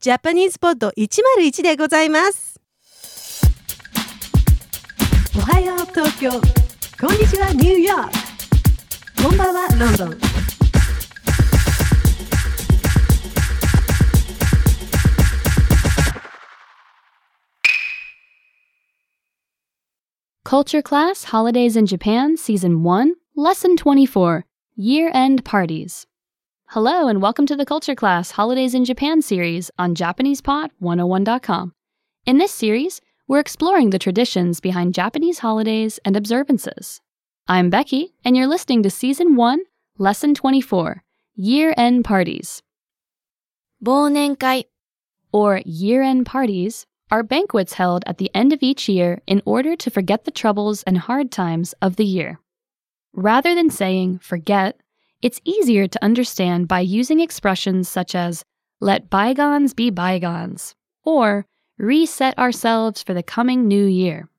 ジャパニーズポッド101でございますおはよう東京こんにちはニューヨークこんばんはロンドン Culture Class Holidays in Japan Season 1, Lesson 24 Year End Parties. Hello, and welcome to the Culture Class Holidays in Japan series on JapanesePod101.com. In this series, we're exploring the traditions behind Japanese holidays and observances. I'm Becky, and you're listening to Season 1, Lesson 24 Year End Parties. 忘年会 or year end parties, are banquets held at the end of each year in order to forget the troubles and hard times of the year. Rather than saying forget, it's easier to understand by using expressions such as let bygones be bygones or reset ourselves for the coming new year.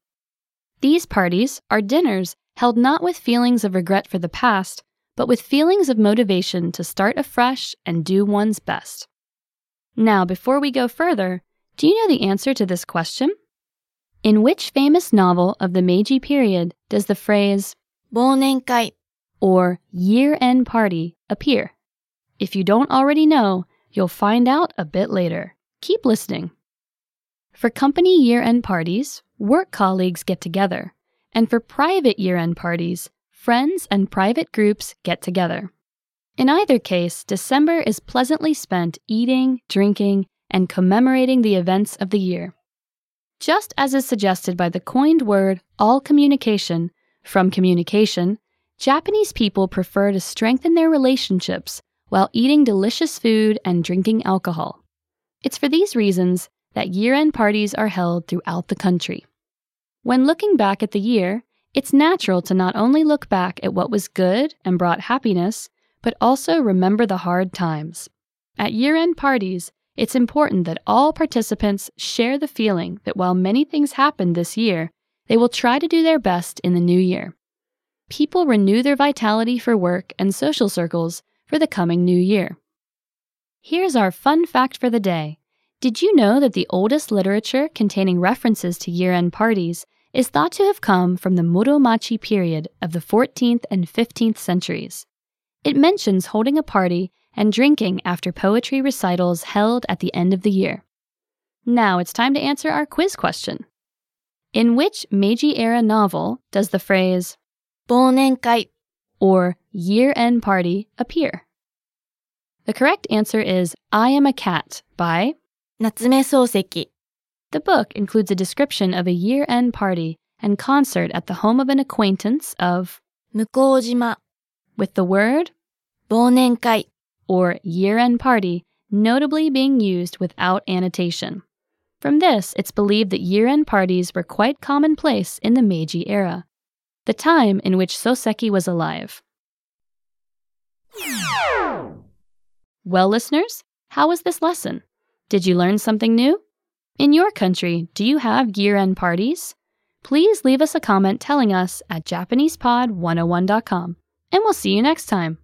These parties are dinners held not with feelings of regret for the past, but with feelings of motivation to start afresh and do one's best. Now, before we go further, do you know the answer to this question? In which famous novel of the Meiji period does the phrase 忘年会 or year end party appear? If you don't already know, you'll find out a bit later. Keep listening. For company year end parties, work colleagues get together, and for private year end parties, friends and private groups get together. In either case, December is pleasantly spent eating, drinking, and commemorating the events of the year. Just as is suggested by the coined word all communication, from communication, Japanese people prefer to strengthen their relationships while eating delicious food and drinking alcohol. It's for these reasons that year end parties are held throughout the country. When looking back at the year, it's natural to not only look back at what was good and brought happiness, but also remember the hard times. At year end parties, it's important that all participants share the feeling that while many things happened this year, they will try to do their best in the new year. People renew their vitality for work and social circles for the coming new year. Here's our fun fact for the day. Did you know that the oldest literature containing references to year end parties is thought to have come from the Muromachi period of the 14th and 15th centuries? It mentions holding a party and drinking after poetry recitals held at the end of the year. Now it's time to answer our quiz question. In which Meiji era novel does the phrase 忘年会 or year end party appear? The correct answer is I Am a Cat by. 夏目漱石 The book includes a description of a year end party and concert at the home of an acquaintance of, 向島 with the word 忘年会 or year end party notably being used without annotation. From this, it's believed that year end parties were quite commonplace in the Meiji era, the time in which Soseki was alive. Well, listeners, how was this lesson? Did you learn something new? In your country, do you have year end parties? Please leave us a comment telling us at JapanesePod101.com, and we'll see you next time.